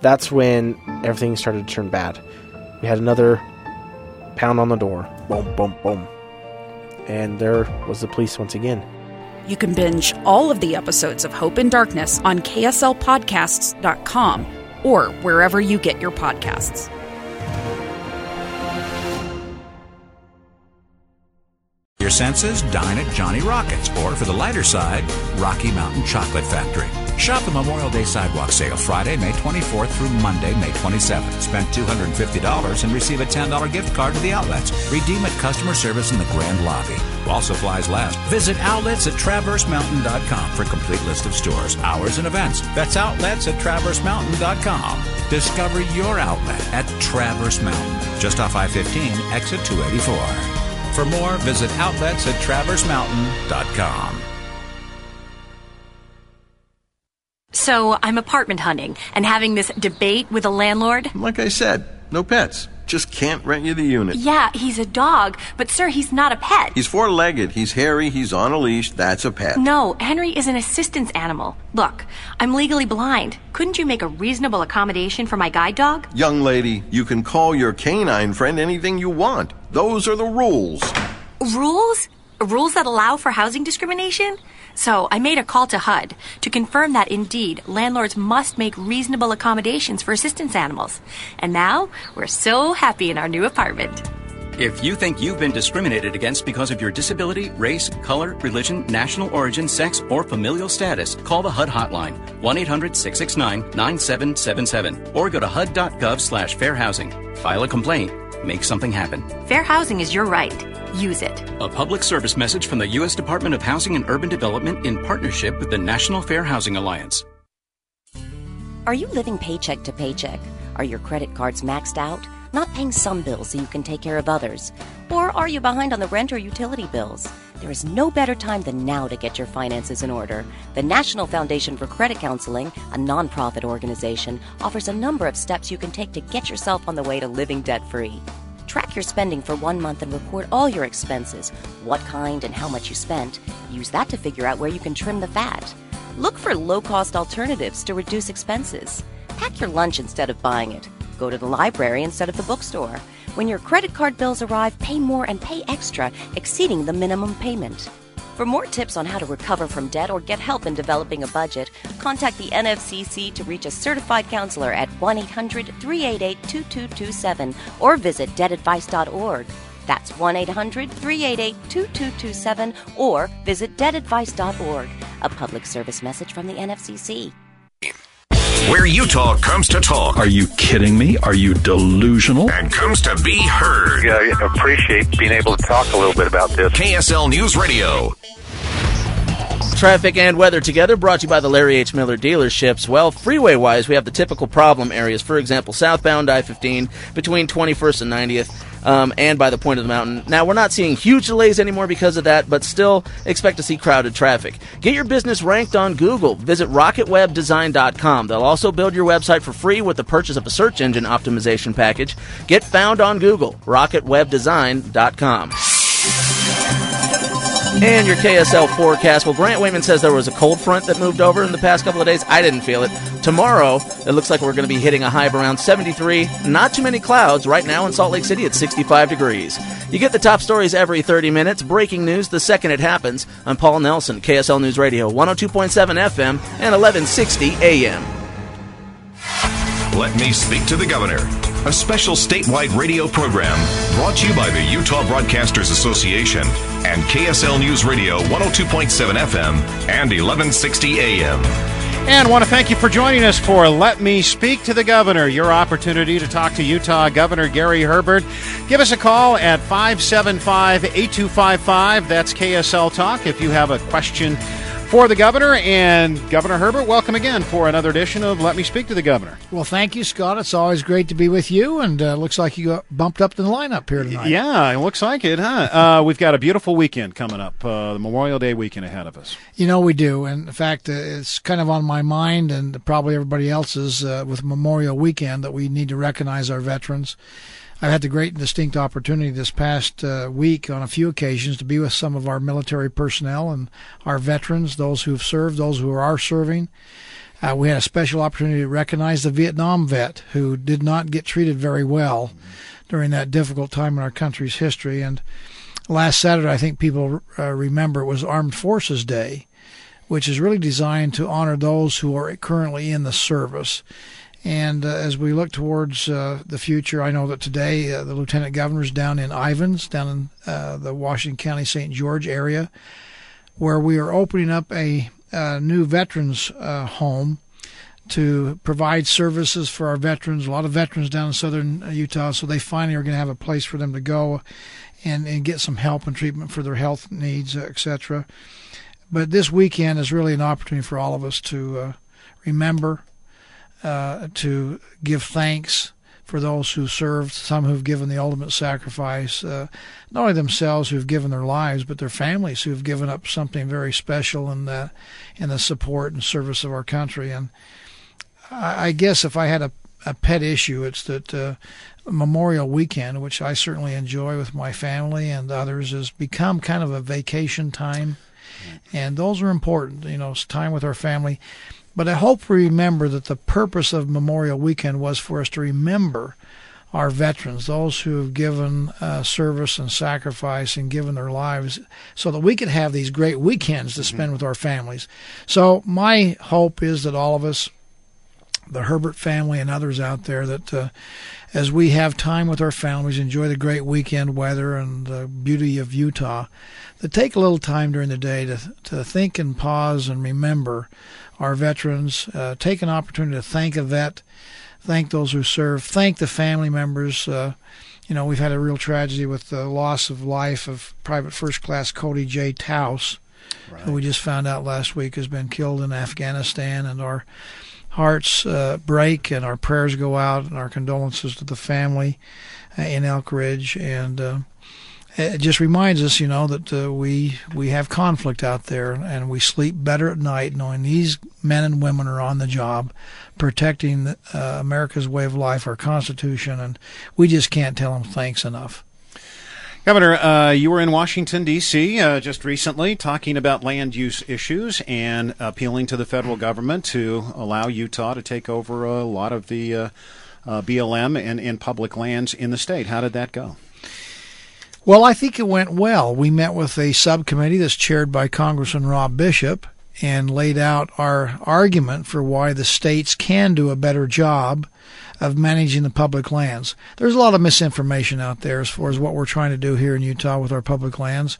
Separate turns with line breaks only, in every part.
That's when everything started to turn bad. We had another pound on the door. Boom, boom, boom. And there was the police once again.
You can binge all of the episodes of Hope and Darkness on KSLPodcasts.com or wherever you get your podcasts.
Your senses, dine at Johnny Rockets, or for the lighter side, Rocky Mountain Chocolate Factory. Shop the Memorial Day Sidewalk Sale Friday, May 24th through Monday, May 27th. Spend $250 and receive a $10 gift card to the outlets. Redeem at customer service in the grand lobby. While supplies last, visit outlets at traversemountain.com for a complete list of stores, hours, and events. That's outlets at traversemountain.com. Discover your outlet at Traverse Mountain, just off I 15, exit 284. For more, visit outlets at traversemountain.com.
So I'm apartment hunting and having this debate with a landlord.
Like I said, no pets. Just can't rent you the unit.
Yeah, he's a dog, but sir, he's not a pet.
He's four legged, he's hairy, he's on a leash, that's a pet.
No, Henry is an assistance animal. Look, I'm legally blind. Couldn't you make a reasonable accommodation for my guide dog?
Young lady, you can call your canine friend anything you want. Those are the rules.
Rules? Rules that allow for housing discrimination? So I made a call to HUD to confirm that indeed landlords must make reasonable accommodations for assistance animals. And now we're so happy in our new apartment.
If you think you've been discriminated against because of your disability, race, color, religion, national origin, sex, or familial status, call the HUD hotline 1-800-669-9777 or go to hud.gov slash fair housing. File a complaint. Make something happen.
Fair housing is your right. Use it.
A public service message from the U.S. Department of Housing and Urban Development in partnership with the National Fair Housing Alliance.
Are you living paycheck to paycheck? Are your credit cards maxed out? Not paying some bills so you can take care of others? Or are you behind on the rent or utility bills? There is no better time than now to get your finances in order. The National Foundation for Credit Counseling, a nonprofit organization, offers a number of steps you can take to get yourself on the way to living debt free. Track your spending for one month and report all your expenses, what kind and how much you spent. Use that to figure out where you can trim the fat. Look for low cost alternatives to reduce expenses. Pack your lunch instead of buying it. Go to the library instead of the bookstore. When your credit card bills arrive, pay more and pay extra, exceeding the minimum payment. For more tips on how to recover from debt or get help in developing a budget, contact the NFCC to reach a certified counselor at 1 800 388 2227 or visit debtadvice.org. That's 1 800 388 2227 or visit debtadvice.org. A public service message from the NFCC.
Where Utah comes to talk.
Are you kidding me? Are you delusional?
And comes to be heard.
Yeah, I appreciate being able to talk a little bit about this.
KSL News Radio.
Traffic and weather together brought to you by the Larry H. Miller dealerships. Well, freeway wise, we have the typical problem areas. For example, southbound I 15 between 21st and 90th, um, and by the point of the mountain. Now, we're not seeing huge delays anymore because of that, but still expect to see crowded traffic. Get your business ranked on Google. Visit rocketwebdesign.com. They'll also build your website for free with the purchase of a search engine optimization package. Get found on Google. rocketwebdesign.com. And your KSL forecast. Well, Grant Weyman says there was a cold front that moved over in the past couple of days. I didn't feel it. Tomorrow, it looks like we're going to be hitting a high of around 73. Not too many clouds. Right now in Salt Lake City, it's 65 degrees. You get the top stories every 30 minutes. Breaking news the second it happens. I'm Paul Nelson, KSL News Radio, 102.7 FM and 1160 AM.
Let me speak to the governor. A special statewide radio program brought to you by the Utah Broadcasters Association and KSL News Radio 102.7 FM and 1160 AM.
And want to thank you for joining us for Let Me Speak to the Governor, your opportunity to talk to Utah Governor Gary Herbert. Give us a call at 575 8255. That's KSL Talk if you have a question for the governor. And Governor Herbert, welcome again for another edition of Let Me Speak to the Governor.
Well, thank you, Scott. It's always great to be with you, and uh, looks like you got bumped up in the lineup here tonight.
Yeah, it looks like it, huh? Uh, we've got a beautiful weekend coming up, uh, the Memorial Day weekend ahead of us.
You know, we do. And in fact, uh, it's kind of on my mind and probably everybody else's uh, with Memorial Weekend that we need to recognize our veterans. I've had the great and distinct opportunity this past uh, week on a few occasions to be with some of our military personnel and our veterans, those who have served, those who are serving. Uh, we had a special opportunity to recognize the Vietnam vet who did not get treated very well during that difficult time in our country's history. And last Saturday, I think people uh, remember it was Armed Forces Day, which is really designed to honor those who are currently in the service. And uh, as we look towards uh, the future, I know that today uh, the lieutenant governor is down in Ivins, down in uh, the Washington County St. George area, where we are opening up a, a new veterans uh, home to provide services for our veterans. A lot of veterans down in southern uh, Utah, so they finally are going to have a place for them to go and, and get some help and treatment for their health needs, etc. But this weekend is really an opportunity for all of us to remember uh, to give thanks for those who served, some who've given the ultimate sacrifice, uh, not only themselves who've given their lives, but their families who've given up something very special in the, in the support and service of our country. And I, I guess if I had a, a pet issue, it's that uh, Memorial Weekend, which I certainly enjoy with my family and others, has become kind of a vacation time. And those are important, you know, time with our family. But I hope we remember that the purpose of Memorial Weekend was for us to remember our veterans, those who have given uh, service and sacrifice and given their lives, so that we could have these great weekends to spend mm-hmm. with our families. So my hope is that all of us, the Herbert family and others out there, that uh, as we have time with our families, enjoy the great weekend weather and the beauty of Utah, that take a little time during the day to to think and pause and remember our veterans. Uh, take an opportunity to thank a vet, thank those who serve, thank the family members. Uh, you know, we've had a real tragedy with the loss of life of Private First Class Cody J. Towse, right. who we just found out last week has been killed in Afghanistan, and our hearts uh, break and our prayers go out and our condolences to the family uh, in Elk Ridge and uh, it just reminds us, you know, that uh, we we have conflict out there, and we sleep better at night knowing these men and women are on the job, protecting uh, America's way of life, our Constitution, and we just can't tell them thanks enough.
Governor, uh, you were in Washington, D.C. Uh, just recently talking about land use issues and appealing to the federal government to allow Utah to take over a lot of the uh, uh, BLM and, and public lands in the state. How did that go?
Well, I think it went well. We met with a subcommittee that's chaired by Congressman Rob Bishop and laid out our argument for why the states can do a better job of managing the public lands. There's a lot of misinformation out there as far as what we're trying to do here in Utah with our public lands.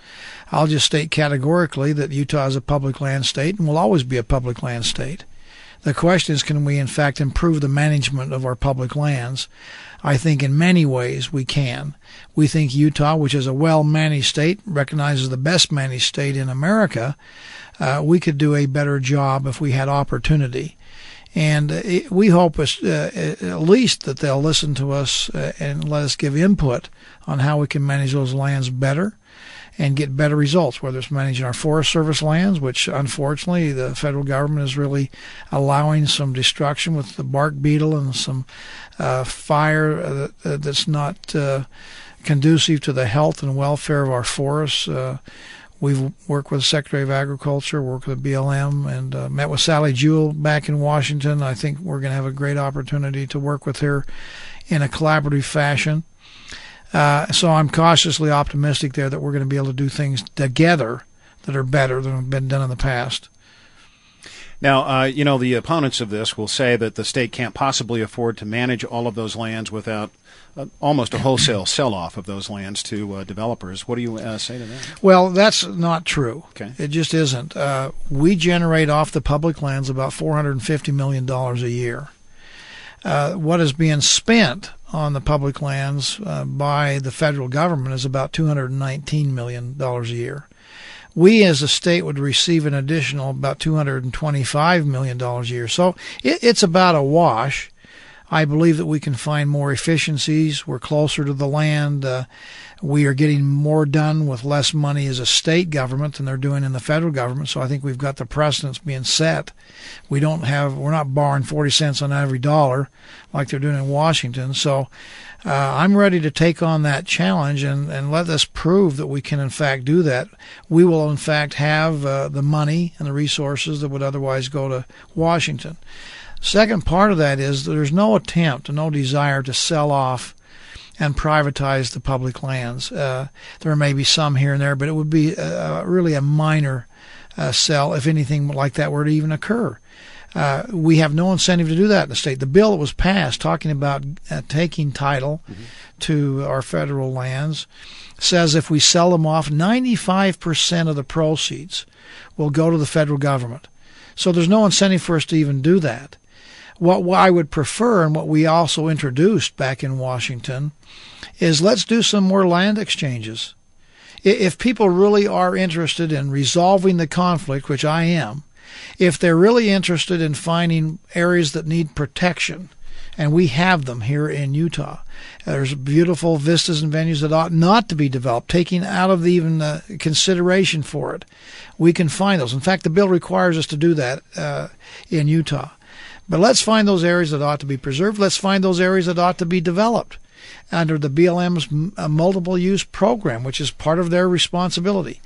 I'll just state categorically that Utah is a public land state and will always be a public land state. The question is, can we in fact improve the management of our public lands? I think in many ways we can. We think Utah, which is a well managed state, recognizes the best managed state in America. Uh, we could do a better job if we had opportunity. And uh, we hope uh, at least that they'll listen to us uh, and let us give input on how we can manage those lands better and get better results, whether it's managing our Forest Service lands, which unfortunately the federal government is really allowing some destruction with the bark beetle and some uh, fire uh, that's not uh, conducive to the health and welfare of our forests. Uh, we've worked with the Secretary of Agriculture, worked with BLM, and uh, met with Sally Jewell back in Washington. I think we're going to have a great opportunity to work with her in a collaborative fashion. Uh, so I'm cautiously optimistic there that we're going to be able to do things together that are better than have been done in the past.
Now, uh, you know, the opponents of this will say that the state can't possibly afford to manage all of those lands without uh, almost a wholesale sell off of those lands to uh, developers. What do you uh, say to that?
Well, that's not true.
Okay.
It just isn't. Uh, we generate off the public lands about $450 million a year. Uh, what is being spent on the public lands uh, by the federal government is about $219 million a year. we as a state would receive an additional about $225 million a year. So it, it's about a wash. I believe that we can find more efficiencies. We're closer to the land. Uh, we are getting more done with less money as a state government than they're doing in the federal government. So I think we've got the precedents being set. We don't have, we're not borrowing 40 cents on every dollar like they're doing in Washington. So uh, I'm ready to take on that challenge and, and let us prove that we can, in fact, do that. We will, in fact, have uh, the money and the resources that would otherwise go to Washington. Second part of that is there's no attempt no desire to sell off and privatize the public lands. Uh, there may be some here and there, but it would be uh, really a minor uh, sell if anything like that were to even occur. Uh, we have no incentive to do that in the state. The bill that was passed talking about uh, taking title mm-hmm. to our federal lands says if we sell them off, 95% of the proceeds will go to the federal government. So there's no incentive for us to even do that. What I would prefer, and what we also introduced back in Washington, is let's do some more land exchanges. If people really are interested in resolving the conflict, which I am, if they're really interested in finding areas that need protection, and we have them here in Utah. There's beautiful vistas and venues that ought not to be developed, taking out of the, even the consideration for it. We can find those. In fact, the bill requires us to do that uh, in Utah. But let's find those areas that ought to be preserved. Let's find those areas that ought to be developed under the BLM's uh, multiple use program, which is part of their responsibility.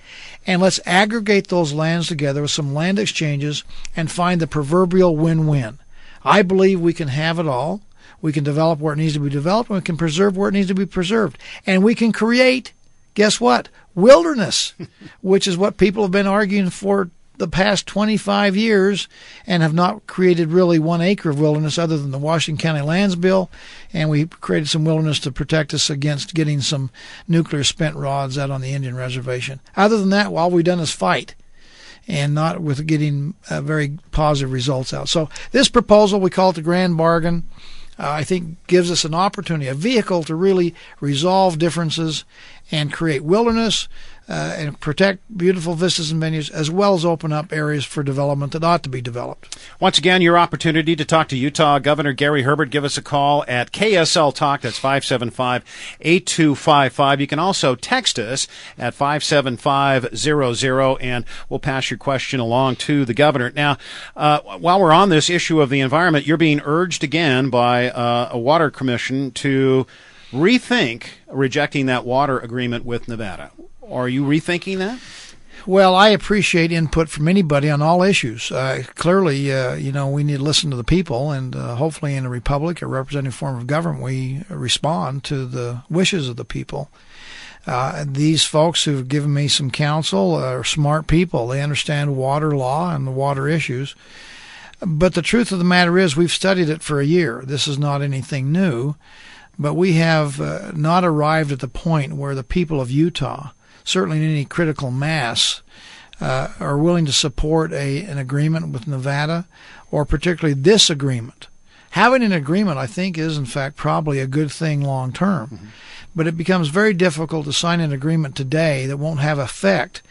And let's aggregate those lands together with some land exchanges and find the proverbial win win. I believe we can have it all. We can develop where it needs to be developed, and we can preserve where it needs to be preserved. And we can create, guess what? Wilderness, which is what people have been arguing for the past 25 years and have not created really one acre of wilderness other than the Washington County Lands Bill. And we created some wilderness to protect us against getting some nuclear spent rods out on the Indian reservation. Other than that, all we've done is fight and not with getting uh, very positive results out. So this proposal, we call it the grand bargain. Uh, I think gives us an opportunity, a vehicle to really resolve differences and create wilderness uh, and protect beautiful vistas and venues, as well as open up areas for development that ought to be developed.
Once again, your opportunity to talk to Utah Governor Gary Herbert. Give us a call at KSL Talk. That's 575 8255. You can also text us at 57500, and we'll pass your question along to the governor. Now, uh, while we're on this issue of the environment, you're being urged again by uh, a water commission to rethink rejecting that water agreement with Nevada. Are you rethinking that?
Well, I appreciate input from anybody on all issues. Uh, clearly, uh, you know, we need to listen to the people, and uh, hopefully, in a republic, a representative form of government, we respond to the wishes of the people. Uh, these folks who've given me some counsel are smart people. They understand water law and the water issues. But the truth of the matter is, we've studied it for a year. This is not anything new. But we have uh, not arrived at the point where the people of Utah certainly in any critical mass, uh, are willing to support a an agreement with Nevada, or particularly this agreement. Having an agreement, I think, is in fact probably a good thing long term. Mm-hmm. But it becomes very difficult to sign an agreement today that won't have effect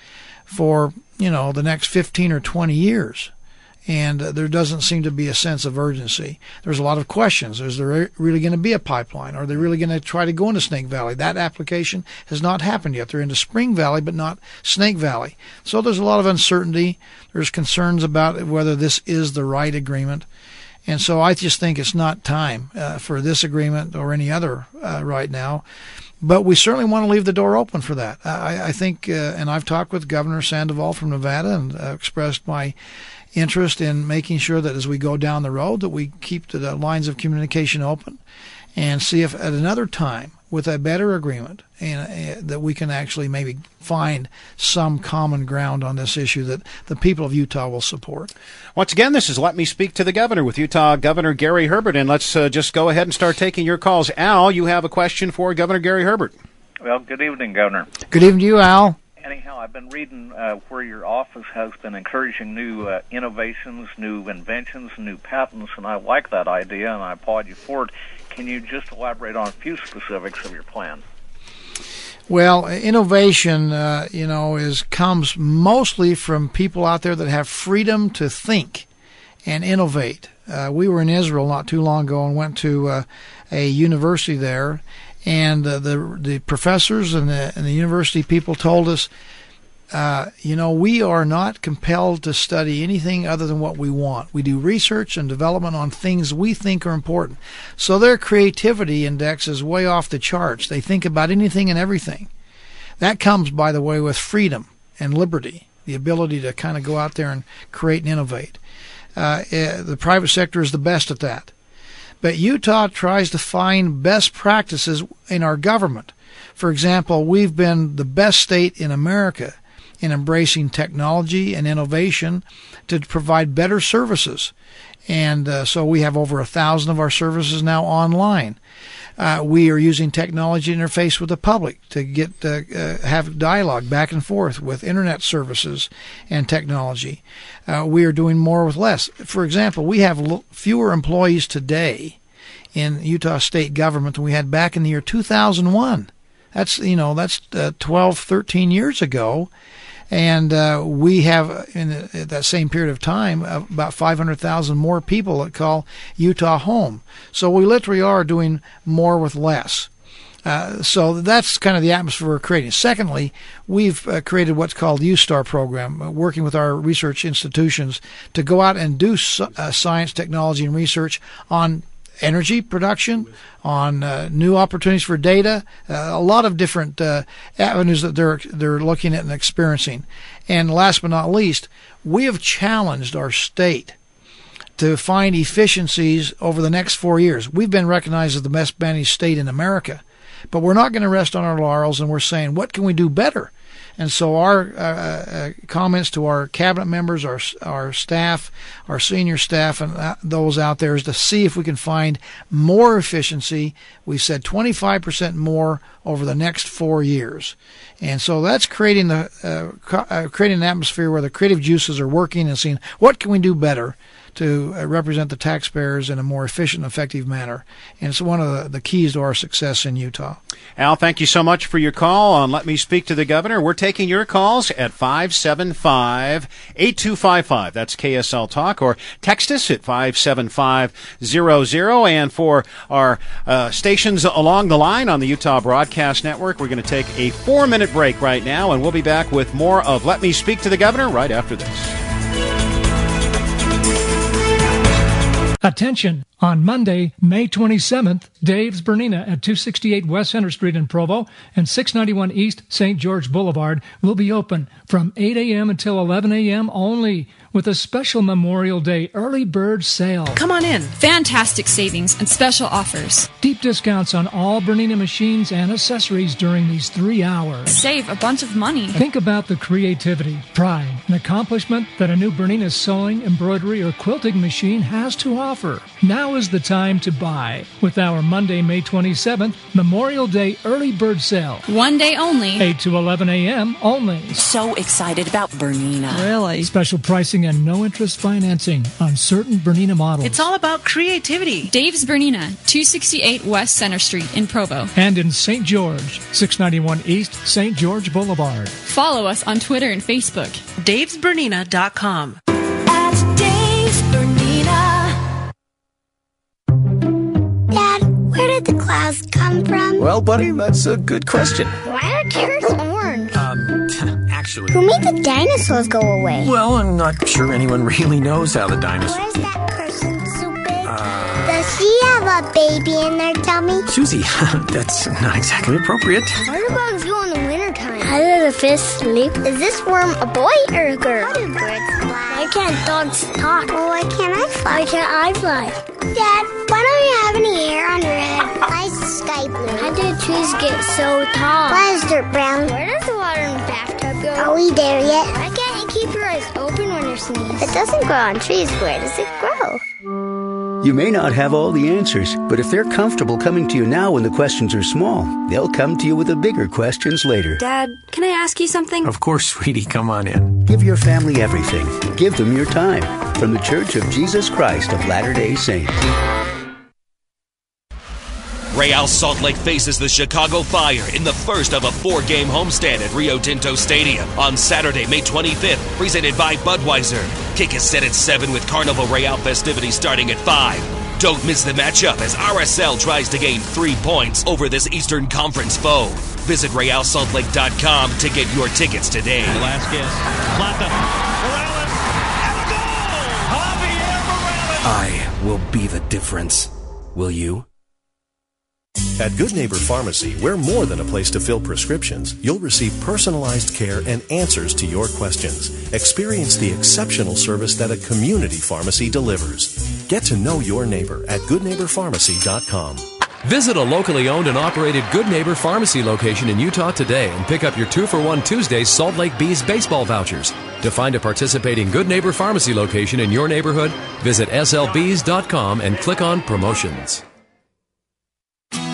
for you know the next 15 or 20 years and there doesn't seem to be a sense of urgency. There's a lot of questions. Is there really going to be a pipeline? Are they really going to try to go into Snake Valley? That application has not happened yet. They're into Spring Valley, but not Snake Valley. So there's a lot of uncertainty. There's concerns about whether this is the right agreement. And so I just think it's not time uh, for this agreement or any other uh, right now. But we certainly want to leave the door open for that. I, I think, uh, and I've talked with Governor Sandoval from Nevada and uh, expressed my interest in making sure that as we go down the road that we keep the lines of communication open and see if at another time with a better agreement and uh, that we can actually maybe find some common ground on this issue that the people of Utah will support.
Once again, this is Let Me Speak to the Governor with Utah Governor Gary Herbert, and let's uh, just go ahead and start taking your calls. Al, you have a question for Governor Gary Herbert.
Well, good evening, Governor.
Good evening to you, Al
anyhow, I've been reading uh, where your office has been encouraging new uh, innovations, new inventions, new patents, and I like that idea, and I applaud you for it. Can you just elaborate on a few specifics of your plan?
Well, innovation, uh, you know, is comes mostly from people out there that have freedom to think and innovate. Uh, we were in Israel not too long ago and went to uh, a university there, and uh, the the professors and the and the university people told us, uh, you know, we are not compelled to study anything other than what we want. We do research and development on things we think are important. So their creativity index is way off the charts. They think about anything and everything. That comes, by the way, with freedom and liberty, the ability to kind of go out there and create and innovate. Uh, eh, the private sector is the best at that. But Utah tries to find best practices in our government. For example, we've been the best state in America in embracing technology and innovation to provide better services. And uh, so we have over a thousand of our services now online. Uh, we are using technology interface with the public to get uh, uh, have dialogue back and forth with internet services and technology. Uh, we are doing more with less. For example, we have l- fewer employees today in Utah state government than we had back in the year 2001. That's you know that's uh, 12, 13 years ago, and uh, we have in that same period of time about 500,000 more people that call Utah home. So we literally are doing more with less. Uh, so that's kind of the atmosphere we're creating. Secondly, we've uh, created what's called USTAR program, uh, working with our research institutions to go out and do uh, science, technology, and research on energy production, on uh, new opportunities for data, uh, a lot of different uh, avenues that they're they're looking at and experiencing. And last but not least, we have challenged our state to find efficiencies over the next four years. We've been recognized as the best managed state in America, but we're not going to rest on our laurels, and we're saying, what can we do better? And so our uh, uh, comments to our cabinet members, our our staff, our senior staff, and uh, those out there is to see if we can find more efficiency. We said 25% more over the next four years, and so that's creating the uh, uh, creating an atmosphere where the creative juices are working and seeing what can we do better to uh, represent the taxpayers in a more efficient effective manner. And it's one of the, keys to our success in Utah.
Al, thank you so much for your call on Let Me Speak to the Governor. We're taking your calls at 575 8255. That's KSL Talk. Or text us at 57500. And for our uh, stations along the line on the Utah Broadcast Network, we're going to take a four minute break right now, and we'll be back with more of Let Me Speak to the Governor right after this.
Attention! On Monday, May 27th, Dave's Bernina at 268 West Center Street in Provo and 691 East St. George Boulevard will be open from 8 a.m. until 11 a.m. only with a special Memorial Day early bird sale.
Come on in. Fantastic savings and special offers.
Deep discounts on all Bernina machines and accessories during these three hours.
Save a bunch of money.
Think about the creativity, pride, and accomplishment that a new Bernina sewing, embroidery, or quilting machine has to offer. Now is the time to buy with our Monday, May 27th Memorial Day early bird sale.
One day only.
8 to 11 a.m. only.
So excited about Bernina.
Really? Special pricing and no interest financing on certain Bernina models.
It's all about creativity. Dave's Bernina, 268 West Center Street in Provo.
And in St. George, 691 East St. George Boulevard.
Follow us on Twitter and Facebook.
Dave'sBernina.com.
At Dave's Bernina. Dad, where did the clouds come from?
Well, buddy, that's a good question.
Why are carrots orange?
Actually.
Who made the dinosaurs go away?
Well, I'm not sure anyone really knows how the dinosaurs.
Why is that person so big? Uh, Does she have a baby in their tummy?
Susie, that's not exactly appropriate.
Where do bugs go in the wintertime? How do the fish sleep? Is this worm a boy or a girl? How do birds fly? Why can't dogs talk? Well, why can't I fly? Why can't I fly? Dad, why don't you have any hair on your head? Why is the sky blue? How do trees get so tall? Why is dirt brown? Where does the water in the bathtub go? Are we there yet? Why can't you keep your eyes open when you're sneezing? It doesn't grow on trees. Where does it grow?
You may not have all the answers, but if they're comfortable coming to you now when the questions are small, they'll come to you with the bigger questions later.
Dad, can I ask you something?
Of course, sweetie, come on in.
Give your family everything. Give them your time. From the Church of Jesus Christ of Latter day Saints.
Real Salt Lake faces the Chicago Fire in the first of a four game homestand at Rio Tinto Stadium on Saturday, May 25th, presented by Budweiser. Kick is set at 7 with Carnival Real festivities starting at 5. Don't miss the matchup as RSL tries to gain three points over this Eastern Conference foe. Visit RealSaltLake.com to get your tickets today.
Velasquez, Plata, Morales, and a goal! Javier Morales!
I will be the difference. Will you?
At Good Neighbor Pharmacy, we're more than a place to fill prescriptions. You'll receive personalized care and answers to your questions. Experience the exceptional service that a community pharmacy delivers. Get to know your neighbor at goodneighborpharmacy.com.
Visit a locally owned and operated Good Neighbor Pharmacy location in Utah today and pick up your 2 for 1 Tuesday Salt Lake Bees baseball vouchers. To find a participating Good Neighbor Pharmacy location in your neighborhood, visit slbees.com and click on promotions.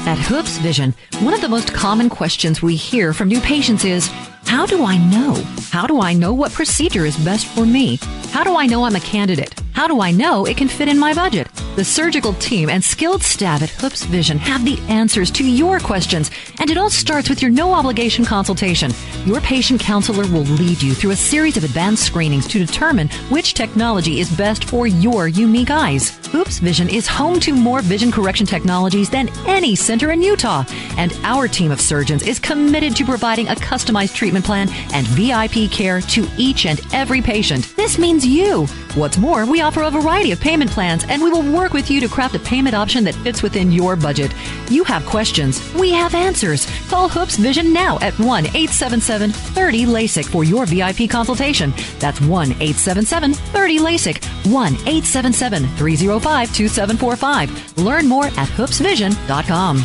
At Hoopes Vision, one of the most common questions we hear from new patients is How do I know? How do I know what procedure is best for me? How do I know I'm a candidate? How do I know it can fit in my budget? The surgical team and skilled staff at Hoopes Vision have the answers to your questions, and it all starts with your no obligation consultation. Your patient counselor will lead you through a series of advanced screenings to determine which technology is best for your unique eyes. Hoopes Vision is home to more vision correction technologies than any center in Utah, and our team of surgeons is committed to providing a customized treatment plan and VIP care to each and every patient. This means you. What's more, we offer a variety of payment plans and we will work with you to craft a payment option that fits within your budget. You have questions, we have answers. Call Hoopes Vision now at 1 877 30 LASIK for your VIP consultation. That's 1 877 30 LASIK, 1 877 305 2745. Learn more at hoopesvision.com.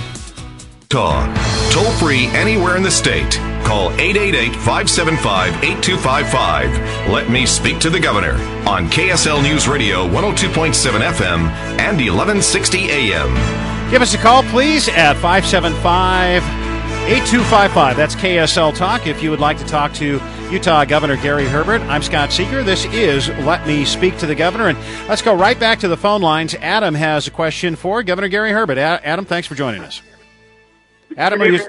Utah. Toll free anywhere in the state. Call 888 575 8255. Let me speak to the governor on KSL News Radio 102.7 FM and 1160 AM.
Give us a call, please, at 575 8255. That's KSL Talk. If you would like to talk to Utah Governor Gary Herbert, I'm Scott Seeger. This is Let Me Speak to the Governor. And let's go right back to the phone lines. Adam has a question for Governor Gary Herbert. Adam, thanks for joining us. Adam, are you.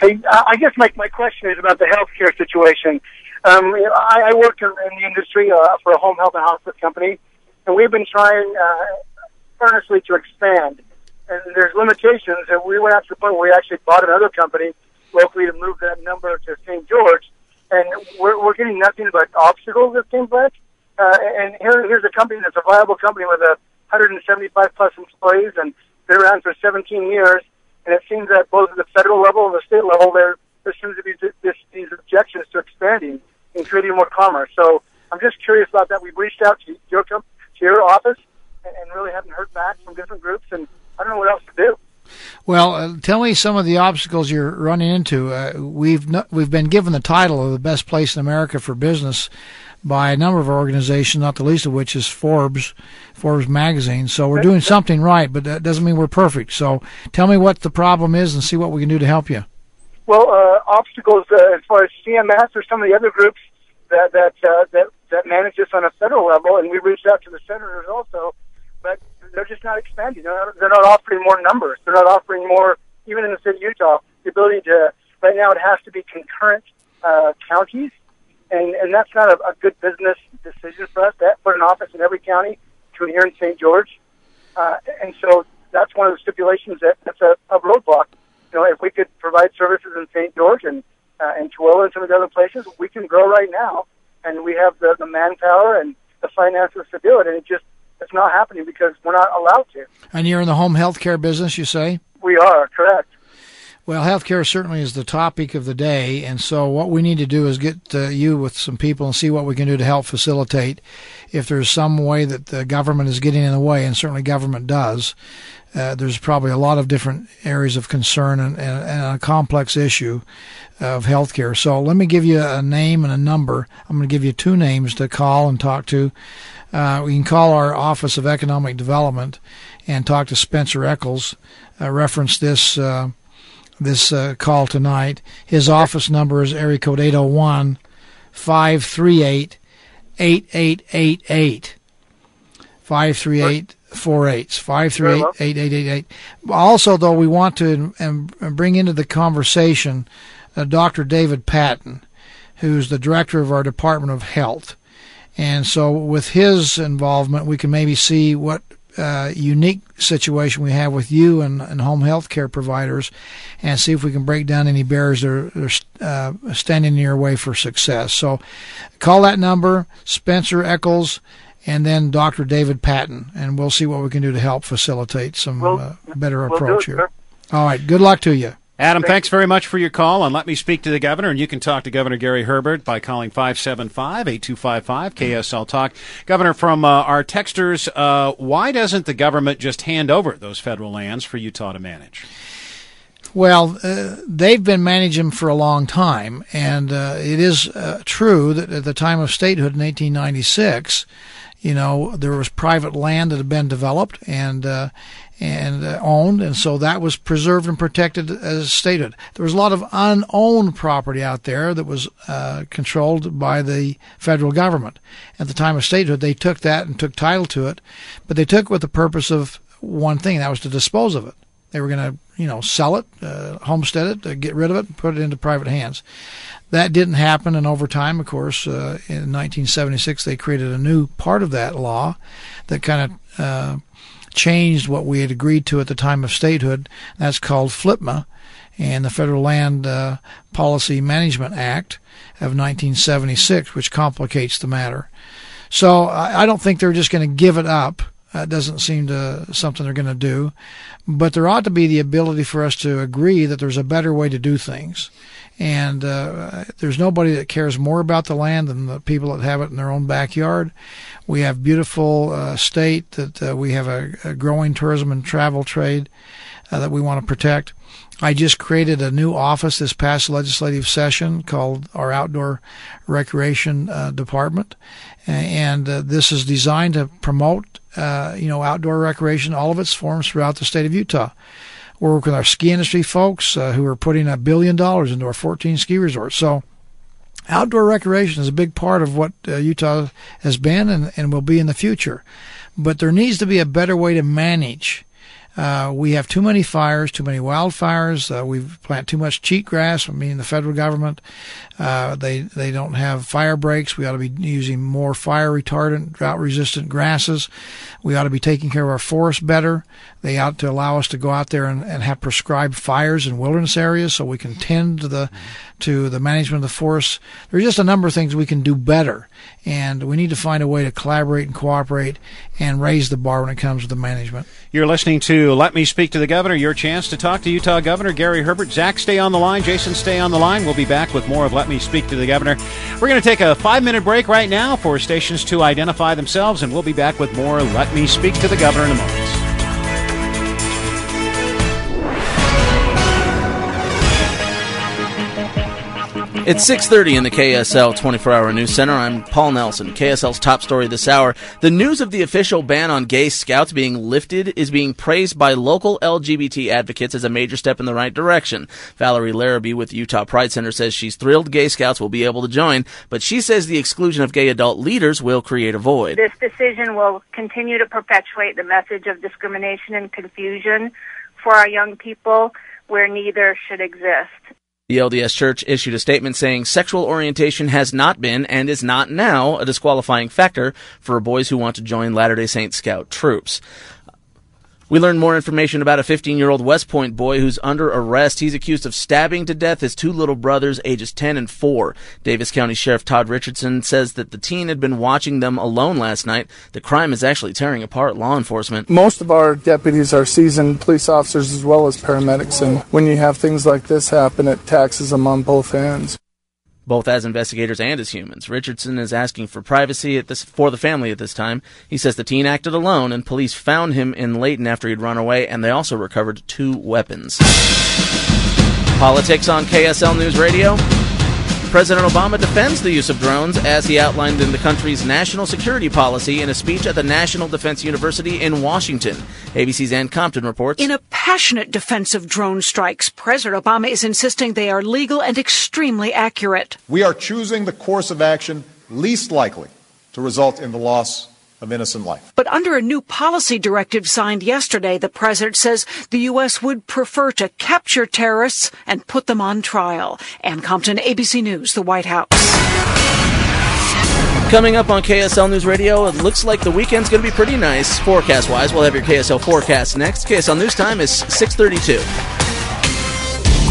Hey, I guess my, my question is about the healthcare situation. Um, I, I work in, in the industry uh, for a home health and hospice company, and we've been trying uh, earnestly to expand. And there's limitations, and we went out to the point where we actually bought another company locally to move that number to St. George, and we're, we're getting nothing but obstacles, it seems like. Uh, and here, here's a company that's a viable company with a 175 plus employees, and been around for 17 years, and it seems that both at the federal level and the state level, there there seems to be this, these objections to expanding and creating more commerce. So I'm just curious about that. We've reached out to your to your office and, really haven't heard back from different groups, and I don't know what else to do.
Well, uh, tell me some of the obstacles you're running into. Uh, we've we've been given the title of the best place in America for business by a number of organizations, not the least of which is Forbes, Forbes magazine. So we're doing something right, but that doesn't mean we're perfect. So tell me what the problem is and see what we can do to help you.
Well, uh, obstacles uh, as far as CMS or some of the other groups that that uh, that that manage this on a federal level, and we reached out to the senators also, but they're just not expanding. They're not, they're not offering more numbers. They're not offering more, even in the state of Utah, the ability to. Right now, it has to be concurrent uh, counties and and that's not a, a good business decision for us to put an office in every county to here in St. George, uh, and so that's one of the stipulations that that's a, a roadblock. You know, if we could provide services in St. George and uh, and Tooele and some of the other places, we can grow right now, and we have the, the manpower and the finances to do it, and it just it's not happening because we're not allowed to.
And you're in the home health care business, you say?
We are correct.
Well, healthcare certainly is the topic of the day, and so what we need to do is get uh, you with some people and see what we can do to help facilitate. If there's some way that the government is getting in the way, and certainly government does, uh, there's probably a lot of different areas of concern and, and, and, a complex issue of healthcare. So let me give you a name and a number. I'm going to give you two names to call and talk to. Uh, we can call our Office of Economic Development and talk to Spencer Eccles. Uh, reference this uh, this uh, call tonight. His office number is area code 801 538 8888. 538 538 538 8888. Also, though, we want to bring into the conversation uh, Dr. David Patton, who's the director of our Department of Health. And so, with his involvement, we can maybe see what uh, unique situation we have with you and, and home health care providers and see if we can break down any barriers that are, uh, standing in your way for success. So call that number, Spencer Eccles, and then Dr. David Patton, and we'll see what we can do to help facilitate some
We'll-
uh, better approach here. All right. Good luck to you.
Adam, thanks very much for your call. And let me speak to the governor. And you can talk to Governor Gary Herbert by calling 575 8255 KSL Talk. Governor, from uh, our texters, uh, why doesn't the government just hand over those federal lands for Utah to manage?
Well, uh, they've been managing them for a long time, and uh, it is uh, true that at the time of statehood in 1896, you know, there was private land that had been developed and uh, and uh, owned, and so that was preserved and protected as statehood. There was a lot of unowned property out there that was uh, controlled by the federal government. At the time of statehood, they took that and took title to it, but they took it with the purpose of one thing, that was to dispose of it. They were going to, you know, sell it, uh, homestead it, uh, get rid of it, put it into private hands. That didn't happen, and over time, of course, uh, in 1976, they created a new part of that law that kind of uh, changed what we had agreed to at the time of statehood. That's called FLPMA, and the Federal Land uh, Policy Management Act of 1976, which complicates the matter. So I, I don't think they're just going to give it up. That doesn't seem to something they're going to do, but there ought to be the ability for us to agree that there's a better way to do things. And uh, there's nobody that cares more about the land than the people that have it in their own backyard. We have beautiful uh, state that uh, we have a, a growing tourism and travel trade uh, that we want to protect. I just created a new office this past legislative session called our Outdoor Recreation uh, Department, and uh, this is designed to promote, uh, you know, outdoor recreation, all of its forms throughout the state of Utah. We work with our ski industry folks uh, who are putting a billion dollars into our 14 ski resorts. So, outdoor recreation is a big part of what uh, Utah has been and, and will be in the future. But there needs to be a better way to manage. Uh, we have too many fires, too many wildfires. Uh, we plant too much cheatgrass. I mean, the federal government, uh, they they don't have fire breaks. We ought to be using more fire retardant, drought resistant grasses. We ought to be taking care of our forests better. They ought to allow us to go out there and, and have prescribed fires in wilderness areas so we can tend to the to the management of the forests. There's just a number of things we can do better, and we need to find a way to collaborate and cooperate and raise the bar when it comes to the management.
You're listening to Let Me Speak to the Governor, your chance to talk to Utah Governor Gary Herbert. Zach, stay on the line. Jason, stay on the line. We'll be back with more of Let Me Speak to the Governor. We're going to take a five minute break right now for stations to identify themselves, and we'll be back with more Let Me Speak to the Governor in a moment.
It's 6:30 in the KSL 24-hour news center. I'm Paul Nelson. KSL's top story this hour: the news of the official ban on gay scouts being lifted is being praised by local LGBT advocates as a major step in the right direction. Valerie Larabee with Utah Pride Center says she's thrilled gay scouts will be able to join, but she says the exclusion of gay adult leaders will create a void.
This decision will continue to perpetuate the message of discrimination and confusion for our young people where neither should exist.
The LDS Church issued a statement saying sexual orientation has not been and is not now a disqualifying factor for boys who want to join Latter day Saint Scout troops. We learned more information about a 15 year old West Point boy who's under arrest. He's accused of stabbing to death his two little brothers, ages 10 and 4. Davis County Sheriff Todd Richardson says that the teen had been watching them alone last night. The crime is actually tearing apart law enforcement.
Most of our deputies are seasoned police officers as well as paramedics, and when you have things like this happen, it taxes them on both ends.
Both as investigators and as humans. Richardson is asking for privacy at this for the family at this time. He says the teen acted alone and police found him in Layton after he'd run away and they also recovered two weapons. Politics on KSL News Radio. President Obama defends the use of drones as he outlined in the country's national security policy in a speech at the National Defense University in Washington. ABC's Ann Compton reports.
In a passionate defense of drone strikes, President Obama is insisting they are legal and extremely accurate.
We are choosing the course of action least likely to result in the loss of innocent life.
But under a new policy directive signed yesterday, the president says the U.S. would prefer to capture terrorists and put them on trial. Ann Compton, ABC News, the White House.
Coming up on KSL News Radio, it looks like the weekend's going to be pretty nice forecast-wise. We'll have your KSL forecast next. KSL News time is 632.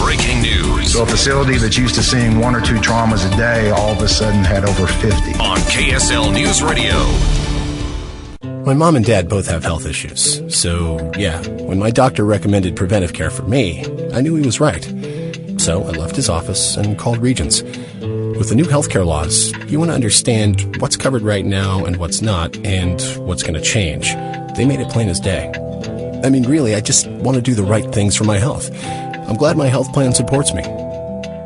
Breaking news
So a facility that's used to seeing one or two traumas a day all of a sudden had over 50.
on KSL News Radio.
My mom and dad both have health issues. So, yeah, when my doctor recommended preventive care for me, I knew he was right. So I left his office and called Regence. With the new healthcare laws, you want to understand what's covered right now and what's not, and what's going to change. They made it plain as day. I mean, really, I just want to do the right things for my health. I'm glad my health plan supports me.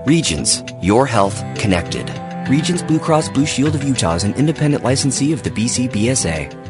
Regence, your health connected. Regence Blue Cross Blue Shield of Utah is an independent licensee of the BCBSA.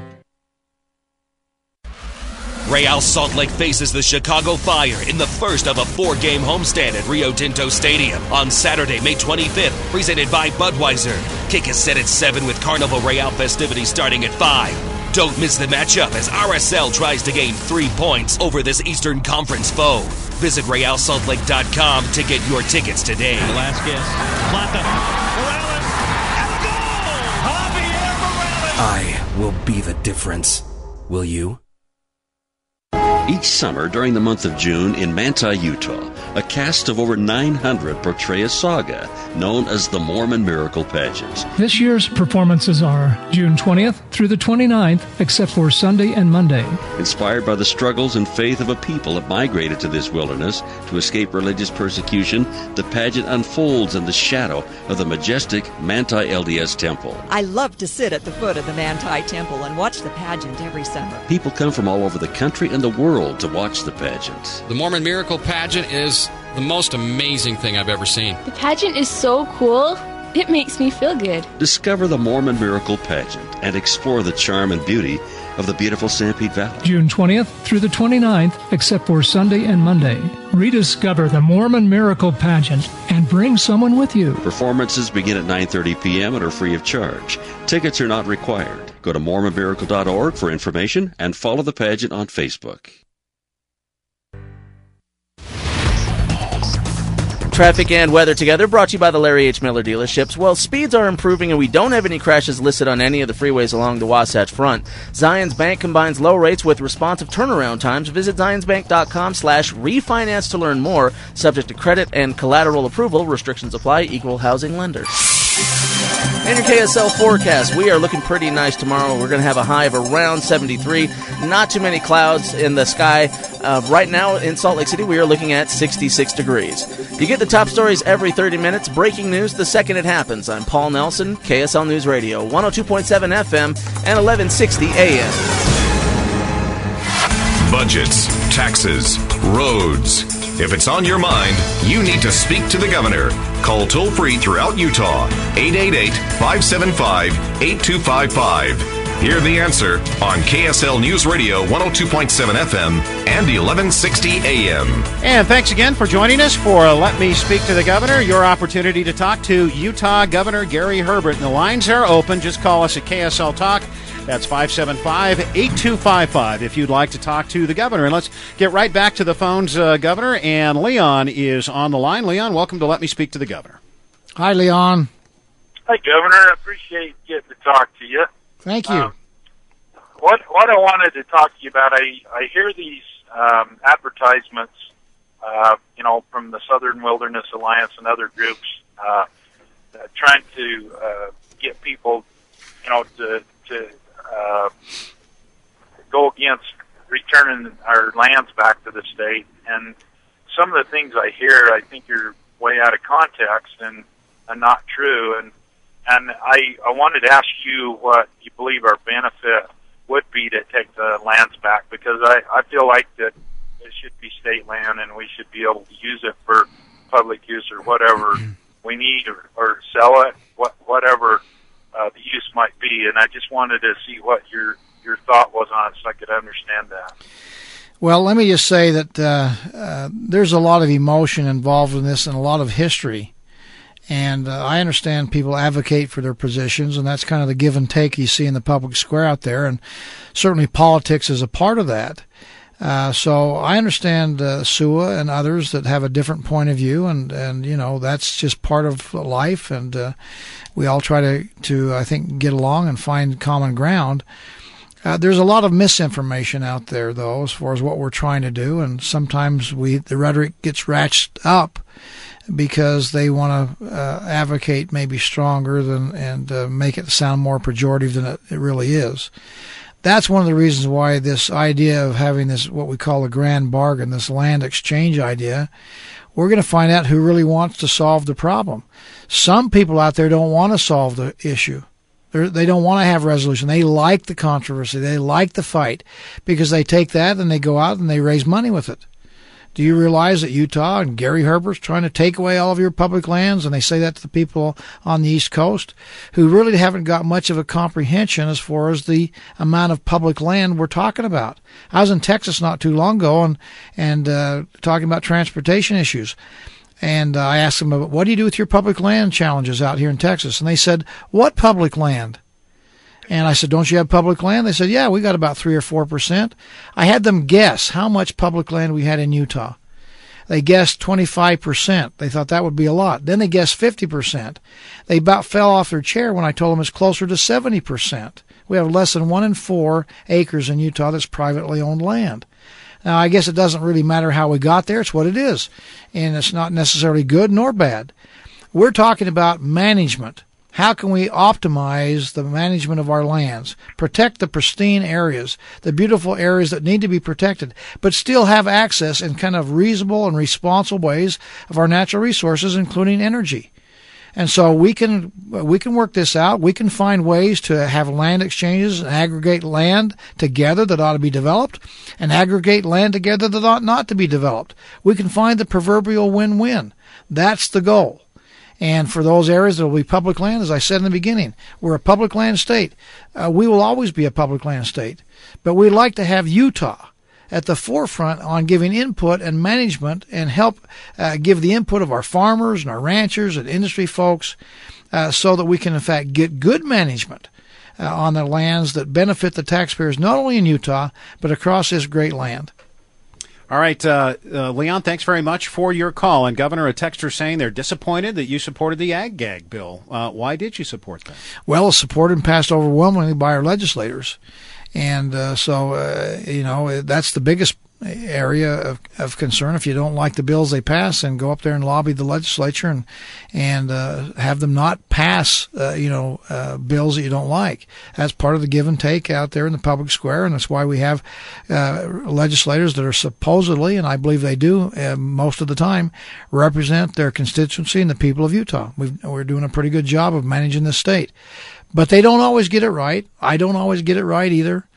Real Salt Lake faces the Chicago Fire in the first of a four game homestand at Rio Tinto Stadium on Saturday, May 25th, presented by Budweiser. Kick is set at 7 with Carnival Real festivities starting at 5. Don't miss the matchup as RSL tries to gain three points over this Eastern Conference foe. Visit RealSaltLake.com to get your tickets today.
Velasquez, Plata, Morales, Algo, Javier Morales.
I will be the difference. Will you?
Each summer during the month of June in Manti, Utah, a cast of over 900 portray a saga known as the Mormon Miracle Pageant.
This year's performances are June 20th through the 29th, except for Sunday and Monday.
Inspired by the struggles and faith of a people that migrated to this wilderness to escape religious persecution, the pageant unfolds in the shadow of the majestic Manti LDS Temple.
I love to sit at the foot of the Manti Temple and watch the pageant every summer.
People come from all over the country and the world to watch the pageant.
The Mormon Miracle Pageant is the most amazing thing I've ever seen.
The pageant is so cool. It makes me feel good.
Discover the Mormon Miracle Pageant and explore the charm and beauty of the beautiful Sanpete Valley.
June 20th through the 29th, except for Sunday and Monday. Rediscover the Mormon Miracle Pageant and bring someone with you.
Performances begin at 9:30 p.m. and are free of charge. Tickets are not required. Go to mormonmiracle.org for information and follow the pageant on Facebook.
Traffic and weather together brought to you by the Larry H. Miller dealerships. Well, speeds are improving and we don't have any crashes listed on any of the freeways along the Wasatch Front. Zions Bank combines low rates with responsive turnaround times. Visit zionsbank.com slash refinance to learn more. Subject to credit and collateral approval. Restrictions apply. Equal housing lender. In your KSL forecast, we are looking pretty nice tomorrow. We're going to have a high of around 73. Not too many clouds in the sky. Uh, right now in Salt Lake City, we are looking at 66 degrees. You get the top stories every 30 minutes. Breaking news the second it happens. I'm Paul Nelson, KSL News Radio, 102.7 FM and 1160 AM.
Budgets, taxes, roads. If it's on your mind, you need to speak to the governor. Call toll free throughout Utah 888 575 8255. Hear the answer on KSL News Radio 102.7 FM and 1160 AM.
And thanks again for joining us for Let Me Speak to the Governor, your opportunity to talk to Utah Governor Gary Herbert. And the lines are open. Just call us at KSL Talk. That's 575 8255 if you'd like to talk to the governor. And let's get right back to the phones, uh, Governor. And Leon is on the line. Leon, welcome to Let Me Speak to the Governor.
Hi, Leon.
Hi, Governor. I appreciate getting to talk to you.
Thank you.
Um, what what I wanted to talk to you about, I I hear these um, advertisements, uh, you know, from the Southern Wilderness Alliance and other groups, uh, uh, trying to uh, get people, you know, to to uh, go against returning our lands back to the state. And some of the things I hear, I think you're way out of context and, and not true. And and I I wanted to ask you what you believe our benefit would be to take the lands back because I I feel like that it should be state land and we should be able to use it for public use or whatever we need or, or sell it what whatever uh, the use might be and I just wanted to see what your your thought was on it so I could understand that.
Well, let me just say that uh, uh, there's a lot of emotion involved in this and a lot of history. And uh, I understand people advocate for their positions, and that's kind of the give and take you see in the public square out there. And certainly politics is a part of that. Uh, so I understand uh, SUWA and others that have a different point of view, and, and you know that's just part of life, and uh, we all try to to I think get along and find common ground. Uh, there's a lot of misinformation out there, though, as far as what we're trying to do, and sometimes we the rhetoric gets ratcheted up because they want to uh, advocate maybe stronger than and uh, make it sound more pejorative than it, it really is that's one of the reasons why this idea of having this what we call a grand bargain, this land exchange idea, we're going to find out who really wants to solve the problem. Some people out there don't want to solve the issue. They're, they do not want to have resolution. They like the controversy. They like the fight because they take that and they go out and they raise money with it. Do you realize that Utah and Gary Herbert's trying to take away all of your public lands? And they say that to the people on the East Coast who really haven't got much of a comprehension as far as the amount of public land we're talking about. I was in Texas not too long ago and, and uh, talking about transportation issues. And uh, I asked them, what do you do with your public land challenges out here in Texas? And they said, what public land? And I said, Don't you have public land? They said, Yeah, we got about 3 or 4%. I had them guess how much public land we had in Utah. They guessed 25%. They thought that would be a lot. Then they guessed 50%. They about fell off their chair when I told them it's closer to 70%. We have less than one in four acres in Utah that's privately owned land. Now, I guess it doesn't really matter how we got there. It's what it is. And it's not necessarily good nor bad. We're talking about management. How can we optimize the management of our lands, protect the pristine areas, the beautiful areas that need to be protected, but still have access in kind of reasonable and responsible ways of our natural resources, including energy? And so we can we can work this out. We can find ways to have land exchanges and aggregate land together that ought to be developed, and aggregate land together that ought not to be developed. We can find the proverbial win-win. That's the goal. And for those areas that will be public land, as I said in the beginning, we're a public land state. Uh, we will always be a public land state. But we'd like to have Utah at the forefront on giving input and management and help uh, give the input of our farmers and our ranchers and industry folks uh, so that we can, in fact, get good management. Uh, on the lands that benefit the taxpayers not only in Utah but across this great land.
All right, uh, uh, Leon, thanks very much for your call. And Governor, a texter saying they're disappointed that you supported the Ag Gag bill. Uh, why did you support that?
Well, it's supported and passed overwhelmingly by our legislators. And uh, so, uh, you know, that's the biggest area of, of concern. If you don't like the bills they pass, and go up there and lobby the legislature and and uh, have them not pass, uh, you know, uh, bills that you don't like. That's part of the give and take out there in the public square, and that's why we have uh, legislators that are supposedly, and I believe they do uh, most of the time, represent their constituency and the people of Utah. we we're doing a pretty good job of managing the state. But they don't always get it right. I don't always get it right either.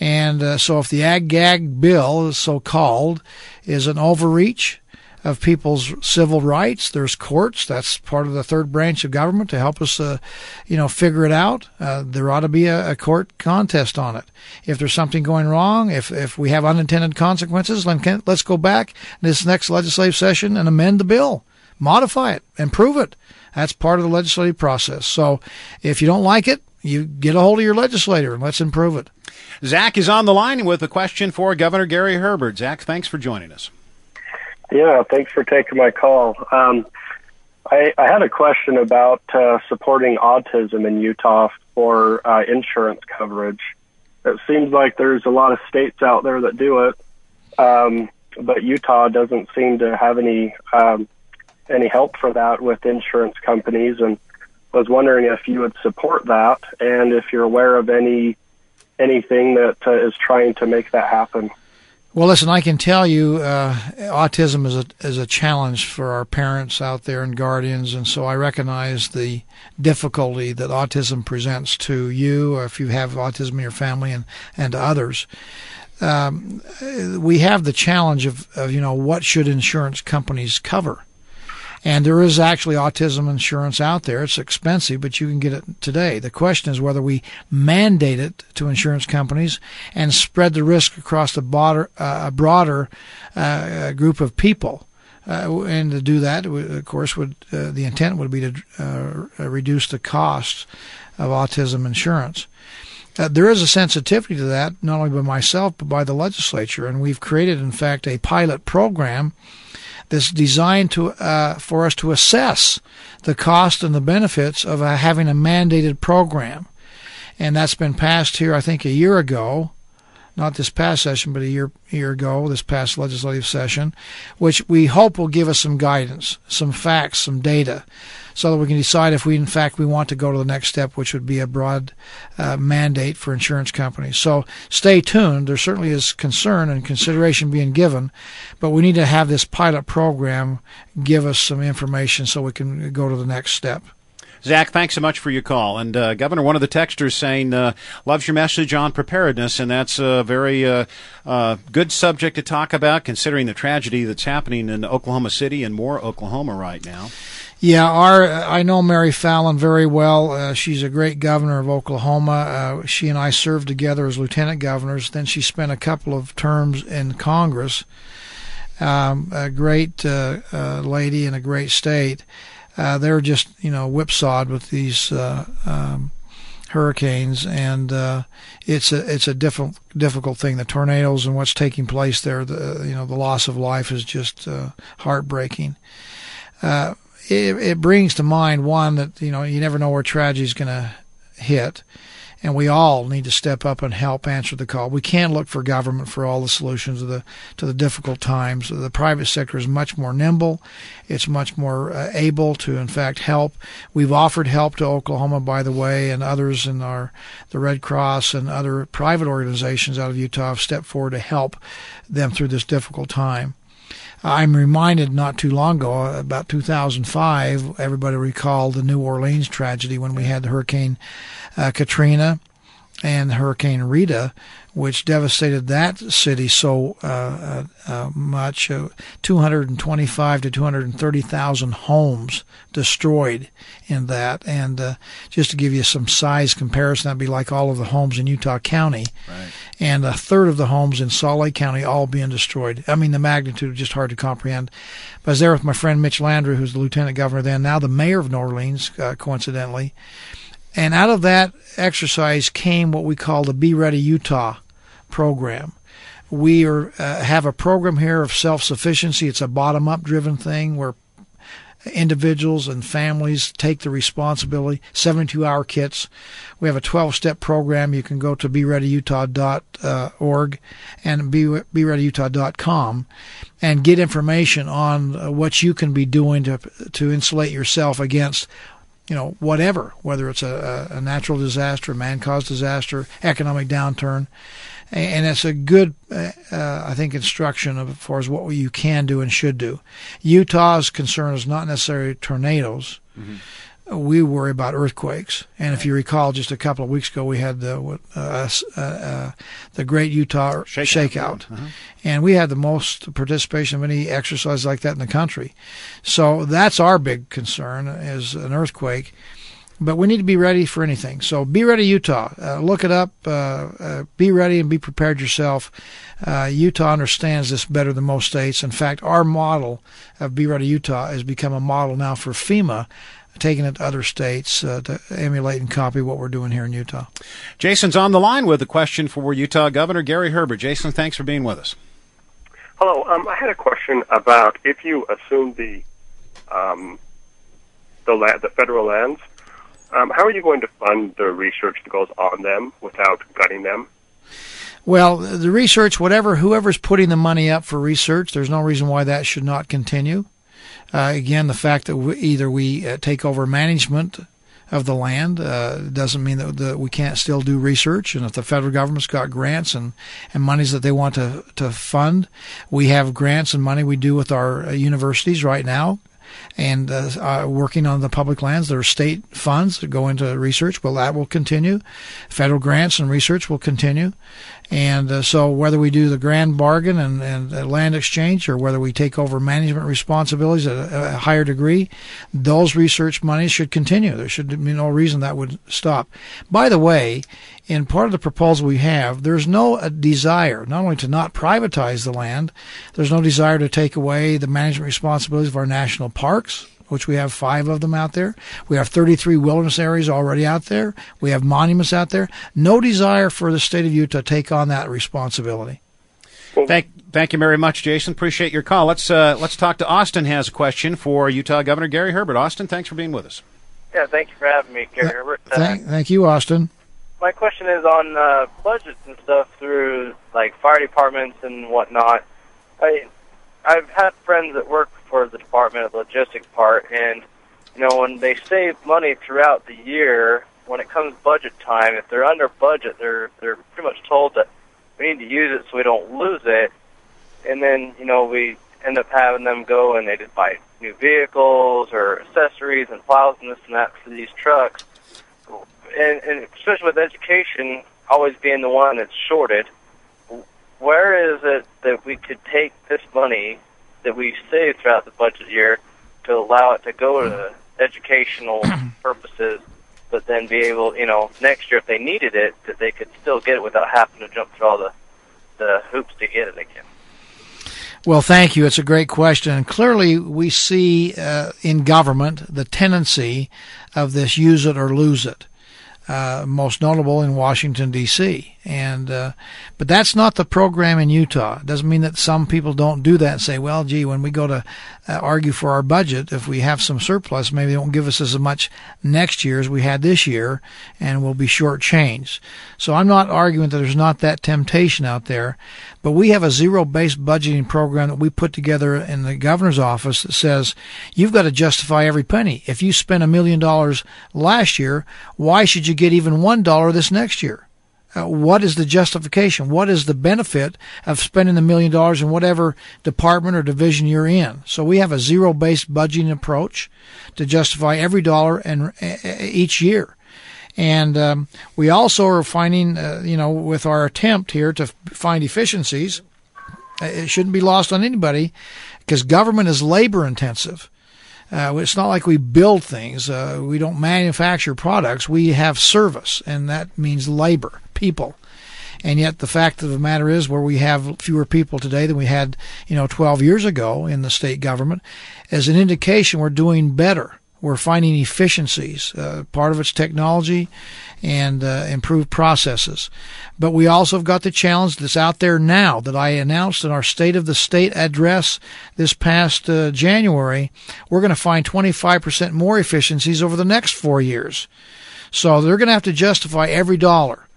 And uh, so if the ag gag bill, so called, is an overreach of people's civil rights, there's courts. That's part of the third branch of government to help us, uh, you know, figure it out. Uh, there ought to be a, a, court contest on it. If there's something going wrong, if if we have unintended consequences, then let's go back this next legislative session and amend the bill, modify it, improve it. That's part of the legislative process. So if you don't like it, you get a hold of your legislator and let's improve it.
Zach is on the line with a question for Governor Gary Herbert. Zach, thanks for joining us.
Yeah, thanks for taking my call. Um, I, I, had a question about uh, supporting autism in Utah for uh, insurance coverage. It seems like there's a lot of states out there that do it, um, but Utah doesn't seem to have any um, any help for that with insurance companies. And was wondering if you would support that, and if you're aware of any anything that uh, is trying to make that happen.
Well, listen, I can tell you, uh, autism is a is a challenge for our parents out there and guardians, and so I recognize the difficulty that autism presents to you, if you have autism in your family, and and to others. Um, we have the challenge of, of you know what should insurance companies cover and there is actually autism insurance out there. It's expensive, but you can get it today. The question is whether we mandate it to insurance companies and spread the risk across a broader, uh, broader uh, group of people. Uh, and to do that, of course, would uh, the intent would be to uh, reduce the costs of autism insurance. Uh, there is a sensitivity to that, not only by myself, but by the legislature. And we've created, in fact, a pilot program that's designed to uh, for us to assess the cost and the benefits of uh, having a mandated program. And that's been passed here, I think, a year ago not this past session, but a year year ago, this past legislative session, which we hope will give us some guidance, some facts, some data, so that we can decide if we, in fact, we want to go to the next step, which would be a broad uh, mandate for insurance companies. So stay tuned. There certainly is concern and consideration being given, but we need to have this pilot program give us some information so we can go to the next step.
Zach, thanks so much for your call. And uh, Governor, one of the texters saying uh, loves your message on preparedness, and that's a very uh, uh, good subject to talk about, considering the tragedy that's happening in Oklahoma City and more Oklahoma right now.
Yeah, our I know Mary Fallin very well. Uh, she's a great governor of Oklahoma. Uh, she and I served together as lieutenant governors. Then she spent a couple of terms in Congress. Um, a great uh, uh, lady in a great state uh, they're just you know whipsawed with these uh, um, hurricanes, and it's a it's a difficult difficult thing. The tornadoes and what's taking place there, the you know the loss of life is just heartbreaking. Uh, it, it brings to mind one that you know you never know where tragedy is going to hit and we all need to step up and help answer the call. We can't look for government for all the solutions to the to the difficult times. The private sector is much more nimble. It's much more uh, able to, in fact, help. We've offered help to Oklahoma, by the way, and others in our the Red Cross and other private organizations out of Utah have stepped forward to help them through this difficult time. I'm reminded not too long ago, about 2005, everybody recalled the New Orleans tragedy when we had the Hurricane uh, Katrina and Hurricane Rita, which devastated that city so uh, uh, uh much. Uh, 225 to 230,000 homes destroyed in that. And uh, just to give you some size comparison, that'd be like all of the homes in Utah County. Right. And a third of the homes in Salt Lake County all being destroyed. I mean, the magnitude is just hard to comprehend. But I was there with my friend Mitch Landrieu, who's the lieutenant governor then, now the mayor of New Orleans, uh, coincidentally. And out of that exercise came what we call the Be Ready Utah program. We are, uh, have a program here of self sufficiency. It's a bottom up driven thing where individuals and families take the responsibility. 72 hour kits. We have a 12 step program. You can go to bereadyutah.org and bereadyutah.com and get information on uh, what you can be doing to to insulate yourself against you know, whatever, whether it's a, a natural disaster, man caused disaster, economic downturn. And it's a good, uh, I think, instruction as far as what you can do and should do. Utah's concern is not necessarily tornadoes. Mm-hmm we worry about earthquakes. And if you recall, just a couple of weeks ago, we had the uh, uh, uh, the Great Utah Shakeout, shakeout. Uh-huh. and we had the most participation of any exercise like that in the country. So that's our big concern is an earthquake. But we need to be ready for anything. So be ready, Utah. Uh, look it up. Uh, be ready and be prepared yourself. Utah understands this better than most states. In fact, our model of Be Ready Utah has become a model now for FEMA taking it to other states uh, to emulate and copy what we're doing here in Utah.
Jason's on the line with a question for Utah Governor Gary Herbert. Jason, thanks for being with us.
Hello. Um, I had a question about if you assume the um, the, la- the federal lands, um, how are you going to fund the research that goes on them without gutting them?
Well, the research, whatever, whoever's putting the money up for research, there's no reason why that should not continue. Uh, again, the fact that we, either we uh, take over management of the land uh, doesn't mean that, that we can't still do research. And if the federal government's got grants and, and monies that they want to, to fund, we have grants and money we do with our uh, universities right now and uh, uh, working on the public lands. There are state funds that go into research. Well, that will continue. Federal grants and research will continue. And uh, so, whether we do the grand bargain and, and land exchange, or whether we take over management responsibilities at a, a, higher degree, those research monies should continue. There should be no reason that would stop. By the way, in part of the proposal we have, there's no uh, desire not only to not privatize the land, there's no desire to take away the management responsibilities of our national parks, which we have five of them out there. We have 33 wilderness areas already out there. We have monuments out there. No desire for the state of Utah to take on that responsibility.
Thank, thank you very much, Jason. Appreciate your call. Let's uh, let's talk to Austin. Has a question for Utah Governor Gary Herbert. Austin, thanks for being with us.
Yeah, thank you for having me, Gary Herbert. Uh,
Thank, thank you, Austin.
my question is on uh, budgets and stuff through like fire departments and whatnot. I I've had friends that work for the department of logistics part, and you know when they save money throughout the year, when it comes budget time, if they're under budget, they're they're pretty much told that we need to use it so we don't lose it, and then you know we end up having them go and they just buy new vehicles or accessories and plows and this and that for these trucks. And, and especially with education always being the one that's shorted, where is it that we could take this money that we save throughout the budget year to allow it to go to educational purposes, but then be able, you know, next year if they needed it, that they could still get it without having to jump through all the the hoops to get it again.
Well, thank you. It's a great question. And clearly, we see uh, in government the tendency of this use it or lose it. Uh, most notable in Washington D.C. And uh, but that's not the program in Utah. It doesn't mean that some people don't do that and say, well, gee, when we go to uh, argue for our budget, if we have some surplus, maybe they won't give us as much next year as we had this year, and we'll be shortchanged. So I'm not arguing that there's not that temptation out there, but we have a zero-based budgeting program that we put together in the governor's office that says you've got to justify every penny. If you spent a million dollars last year, why should you get even one dollar this next year? Uh, what is the justification? What is the benefit of spending the million dollars in whatever department or division you're in? So we have a zero-based budgeting approach to justify every dollar and uh, each year. And um, we also are finding, uh, you know, with our attempt here to find efficiencies, it shouldn't be lost on anybody because government is labor intensive. Uh, it's not like we build things. Uh, we don't manufacture products. We have service, and that means labor, people. And yet, the fact of the matter is, where we have fewer people today than we had, you know, 12 years ago in the state government, as an indication we're doing better. We're finding efficiencies. Uh, part of it's technology and uh, improved processes. But we also have got the challenge that's out there now that I announced in our State of the State address this past uh, January. We're going to find 25% more efficiencies over the next four years. So they're going to have to justify every dollar.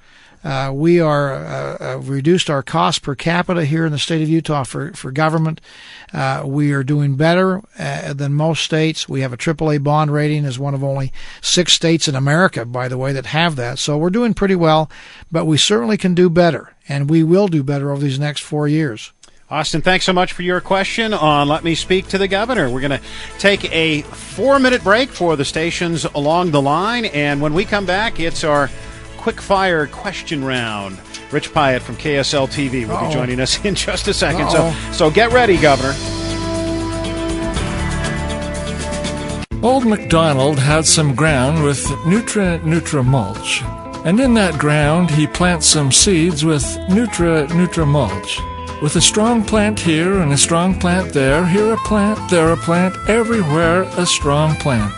Uh, we are uh, uh, reduced our cost per capita here in the state of Utah for for government. Uh, we are doing better uh, than most states. We have a AAA bond rating as one of only six states in America, by the way, that have that. So we're doing pretty well, but we certainly can do better, and we will do better over these next four years.
Austin, thanks so much for your question on Let Me Speak to the Governor. We're going to take a four minute break for the stations along the line, and when we come back, it's our quick fire question round. Rich Piatt from KSL TV will
Uh-oh.
be joining us in just a 2nd
Uh-oh.
So, so get ready, Governor.
Old MacDonald had some ground with Nutra Nutra mulch, and in that ground he plants some seeds with Nutra Nutra mulch. With a strong plant here and a strong plant there, here a plant, there a plant, everywhere a strong plant.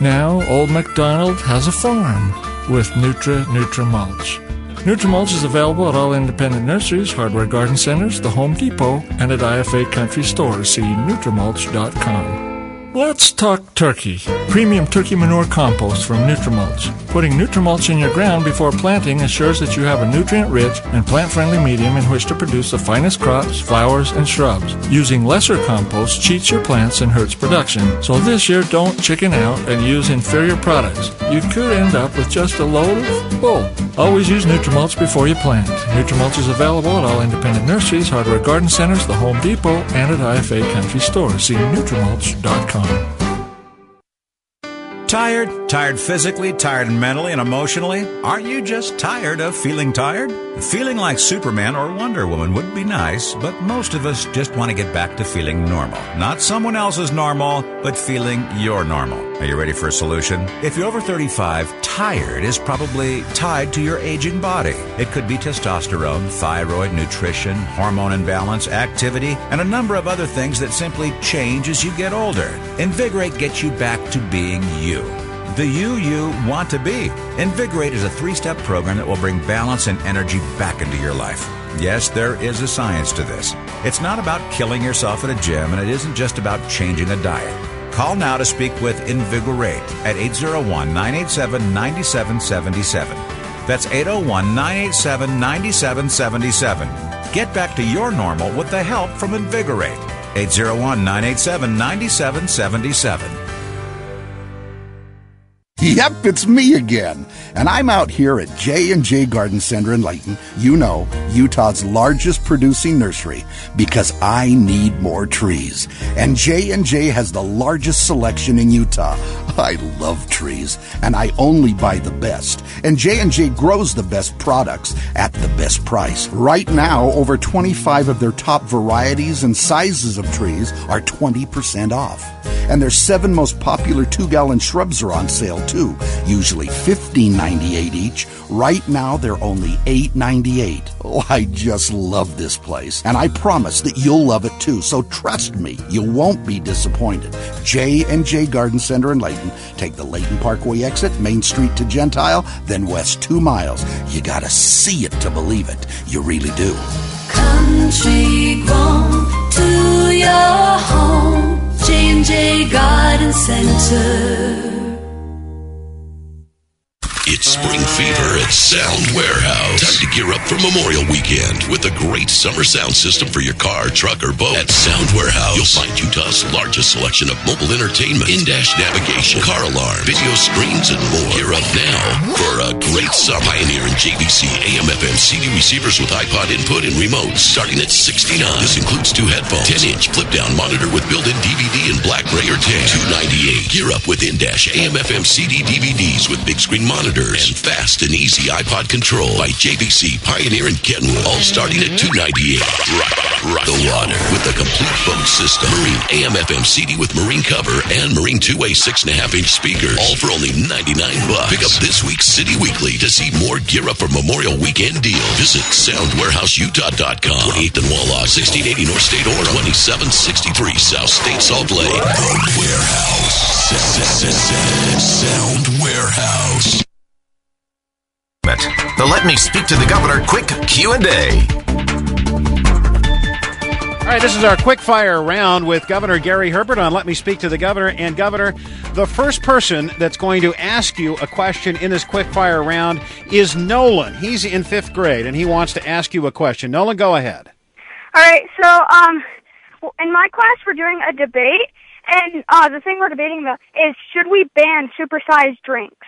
Now Old MacDonald has a farm with Nutra Nutra mulch. Nutrimulch is available at all independent nurseries, hardware garden centers, the Home Depot, and at IFA country stores. See Nutrimulch.com. Let's talk turkey. Premium turkey manure compost from Nutrimulch. Putting Nutrimulch in your ground before planting assures that you have a nutrient-rich and plant-friendly medium in which to produce the finest crops, flowers, and shrubs. Using lesser compost cheats your plants and hurts production. So this year, don't chicken out and use inferior products. You could end up with just a load of bull. Always use Nutrimulch before you plant. Nutrimulch is available at all independent nurseries, hardware garden centers, the Home Depot, and at IFA country stores. See Nutrimulch.com.
Tired?
Tired physically, tired mentally, and emotionally? Aren't you just tired of feeling tired? Feeling like Superman or Wonder Woman would be nice, but most of us just want to get back to feeling normal. Not someone else's normal, but feeling your normal. Are you ready for a solution? If you're over 35, tired is probably tied to your aging body. It could be testosterone, thyroid, nutrition, hormone imbalance, activity, and a number of other things that simply change as you get older. Invigorate gets you back to being you the you you want to be. Invigorate is a three step program that will bring balance and energy back into your life. Yes, there is a science to this. It's not about killing yourself at a gym, and it isn't just about changing a diet. Call now to speak with Invigorate at 801 987 9777. That's 801 987 9777. Get back to your normal with the help from Invigorate. 801 987 9777.
Yep, it's me again. And I'm out here at J&J Garden Center in Layton, you know, Utah's largest producing nursery, because I need more trees. And J&J has the largest selection in Utah. I love trees, and I only buy the best. And J&J grows the best products at the best price. Right now, over 25 of their top varieties and sizes of trees are 20% off. And their seven most popular two-gallon shrubs are on sale too, usually $15.98 each. Right now, they're only $8.98. Oh, I just love this place, and I promise that you'll love it too. So trust me, you won't be disappointed. J and J Garden Center in Layton. Take the Layton Parkway exit, Main Street to Gentile, then west two miles. You gotta see it to believe it. You really do.
Country grown to your home. J&J Garden Center.
It's spring fever at Sound Warehouse. Time to gear up for Memorial Weekend with a great summer sound system for your car, truck, or boat. At Sound Warehouse, you'll find Utah's largest selection of mobile entertainment, in-dash navigation, car alarm, video screens, and more. Gear up now for a great summer. Pioneer and JVC AM/FM CD receivers with iPod input and remotes starting at 69. This includes two headphones, 10-inch flip-down monitor with built-in DVD and black, gray, or tan. 298. Gear up with in-dash AM/FM CD DVDs with big screen monitors and fast and easy iPod control by JVC, Pioneer, and Kenwood. All starting at 298. Rock, rock the water with the complete boat system. Marine AM/FM CD with marine cover and marine two-way six and a half inch speakers. All for only 99 bucks. Pick up this week's City Weekly to see more gear up for Memorial Weekend deal. Visit SoundWarehouseUtah.com. 28th and Walla, 1680 North State or 2763 South State Salt Lake. The Warehouse. Sound Warehouse.
The Let Me Speak to the Governor quick Q&A.
All right, this is our quick fire round with Governor Gary Herbert on Let Me Speak to the Governor. And, Governor, the first person that's going to ask you a question in this quick fire round is Nolan. He's in fifth grade and he wants to ask you a question. Nolan, go ahead.
All right, so um, in my class, we're doing a debate, and uh, the thing we're debating about is should we ban supersized drinks?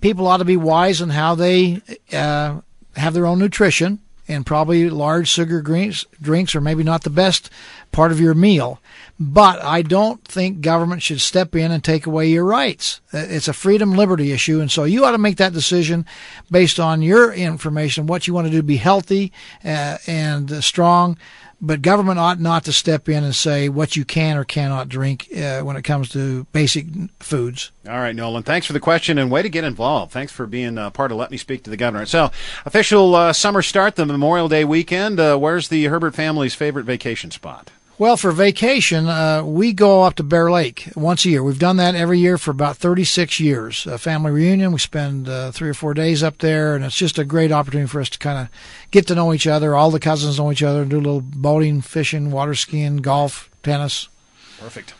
People ought to be wise in how they uh, have their own nutrition, and probably large sugar drinks, drinks are maybe not the best part of your meal. But I don't think government should step in and take away your rights. Uh, It's a freedom liberty issue, and so you ought to make that decision based on your information, what you want to do to be healthy uh, and strong. But government ought not to step in and say what you can or cannot drink uh, when it comes to basic foods.
All right, Nolan. Thanks for the question and way to get involved. Thanks for being uh, part of Let Me Speak to the Governor. So, official uh, summer start, the Memorial Day weekend. Uh, where's the Herbert family's favorite vacation spot?
Well, for vacation, uh, we go up to Bear Lake once a year. We've done that every year for about 36 years. A family reunion. We spend uh, three or four days up there, and it's just a great opportunity for us to kind of get to know each other. All the cousins know each other and do a little boating, fishing, water skiing, golf, tennis.
Perfect.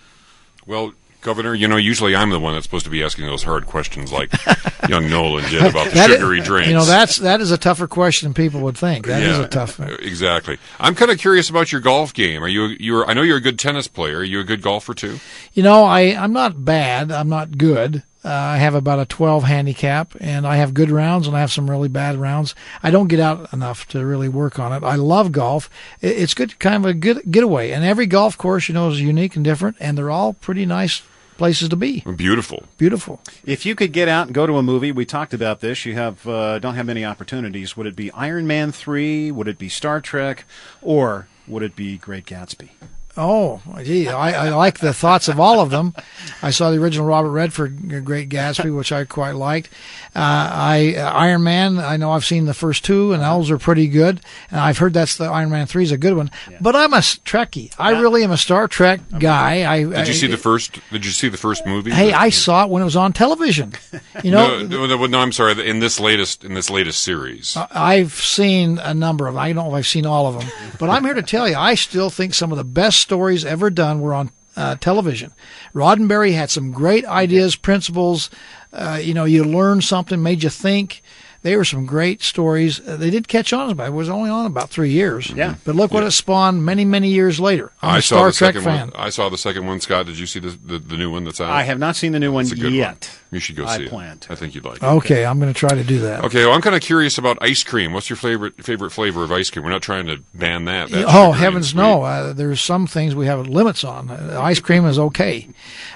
Well, Governor, you know, usually I'm the one that's supposed to be asking those hard questions like young Nolan did about the
That is-
sugary drinks.
You know, that's that is a tougher question than people would think. That is
Yeah,
a tough.
Exactly. I'm kind of curious about your golf game. Are you you're I know you're a good tennis player. Are you a good golfer too?
You know, I I'm not bad. I'm not good. Uh, I have about a 12 handicap, and I have good rounds, and I have some really bad rounds. I don't get out enough to really work on it. I love golf. It's good, kind of a good getaway. And every golf course, you know, is unique and different, and they're all pretty nice places to be.
Beautiful.
Beautiful.
If you could get out and go to a movie, we talked about this. You have uh, don't have many opportunities. Would it be Iron Man three? Would it be Star Trek? Or would it be Great Gatsby?
Oh, gee, I, I like the thoughts of all of them. I saw the original Robert Redford Great Gatsby, which I quite liked. Uh, I uh, Iron Man. I know I've seen the first two, and those are pretty good. And I've heard that's the Iron Man three is a good one. But I'm a Trekkie. I really am a Star Trek guy. I
Did you see the first? Did you see the first movie?
Hey, I saw it when it was on television. You know,
no, no, no, I'm sorry. In this latest, in this latest series,
I've seen a number of. I don't know if I've seen all of them, but I'm here to tell you, I still think some of the best stories ever done were on uh, television. Roddenberry had some great ideas, principles. Uh, you know, you learned something, made you think. They were some great stories. Uh, they did catch on, but it was only on about three years.
Yeah.
But look what it spawned many, many years later. I'm
I
a
saw
Star
the
Trek
second
fan.
one. I saw the second one. Scott, did you see the the, the new one that's out?
I have not seen the new one
It's a good
yet.
One. You should go
I
see
plan
it. I think you'd like it.
Okay, I'm going to try to do that.
Okay, well, I'm kind of curious about ice cream. What's your favorite favorite flavor of ice cream? We're not trying to ban that. That's
oh heavens no! Uh, there's some things we have limits on. Uh, ice cream is okay.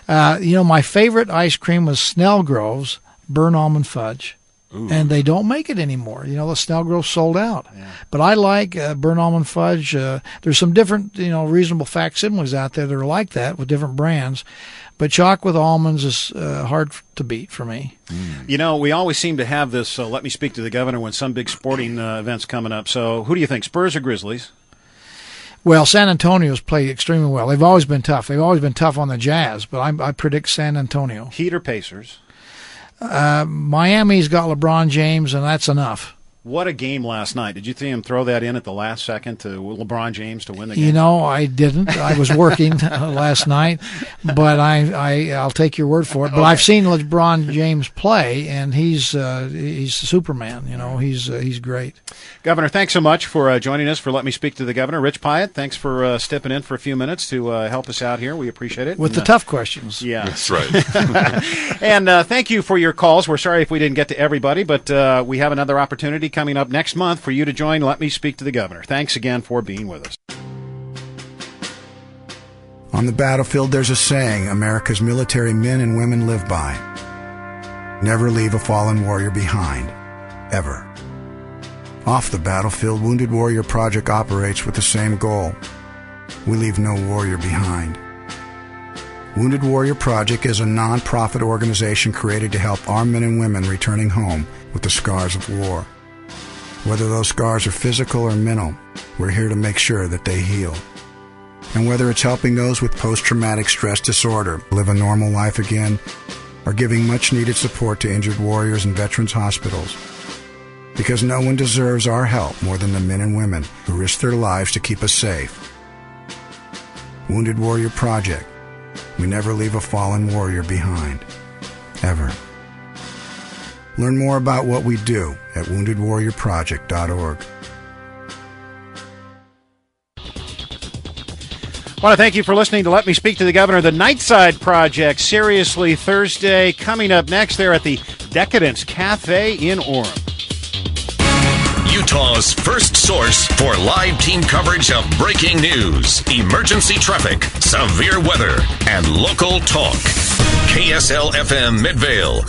Uh, you know, my favorite ice cream was Snellgrove's burnt almond fudge, and they don't make it anymore. You know, the Snellgrove sold out. But I like uh, burnt almond fudge. Uh, there's some different, you know, reasonable facsimiles out there that are like that with different brands. But chalk with almonds is uh, hard to beat for me.
You know, we always seem to have this. Uh, let me speak to the governor when some big sporting uh, events coming up. So, who do you think, Spurs or Grizzlies?
Well, San Antonio's played extremely well. They've always been tough. They've always been tough on the Jazz, but I, I predict San Antonio.
Heat or Pacers?
Uh, Miami's got LeBron James, and that's enough.
What a game last night! Did you see him throw that in at the last second to LeBron James to win the game?
You know, I didn't. I was working uh, last night, but I, I I'll take your word for it. But I've seen LeBron James play, and he's uh, he's Superman. You know, he's uh, he's great.
Governor, thanks so much for uh, joining us. For let me speak to the governor, Rich Piatt. Thanks for uh, stepping in for a few minutes to uh, help us out here. We appreciate it.
With
And,
the
uh,
tough questions.
Yeah,
that's right.
and uh, thank you for your calls. We're sorry if we didn't get to everybody, but uh, we have another opportunity coming up next month for you to join. Let me speak to the governor. Thanks again for being with us.
On the battlefield, there's a saying America's military men and women live by Never leave a fallen warrior behind, ever. Off the battlefield, Wounded Warrior Project operates with the same goal we leave no warrior behind. Wounded Warrior Project is a non-profit organization created to help our men and women returning home with the scars of war. Whether those scars are physical or mental, we're here to make sure that they heal. And whether it's helping those with post-traumatic stress disorder live a normal life again, or giving much needed support to injured warriors in veterans hospitals. Because no one deserves our help more than the men and women who risk their lives to keep us safe. Wounded Warrior Project. We never leave a fallen warrior behind. Ever. Learn more about what we do at woundedwarriorproject.org.
I want to thank you for listening to Let Me Speak to the Governor, the Nightside Project, Seriously Thursday. Coming up next, there at the Decadence Cafe in Orem.
Utah's first source for live team coverage of breaking news, emergency traffic, severe weather, and local talk. KSL FM Midvale.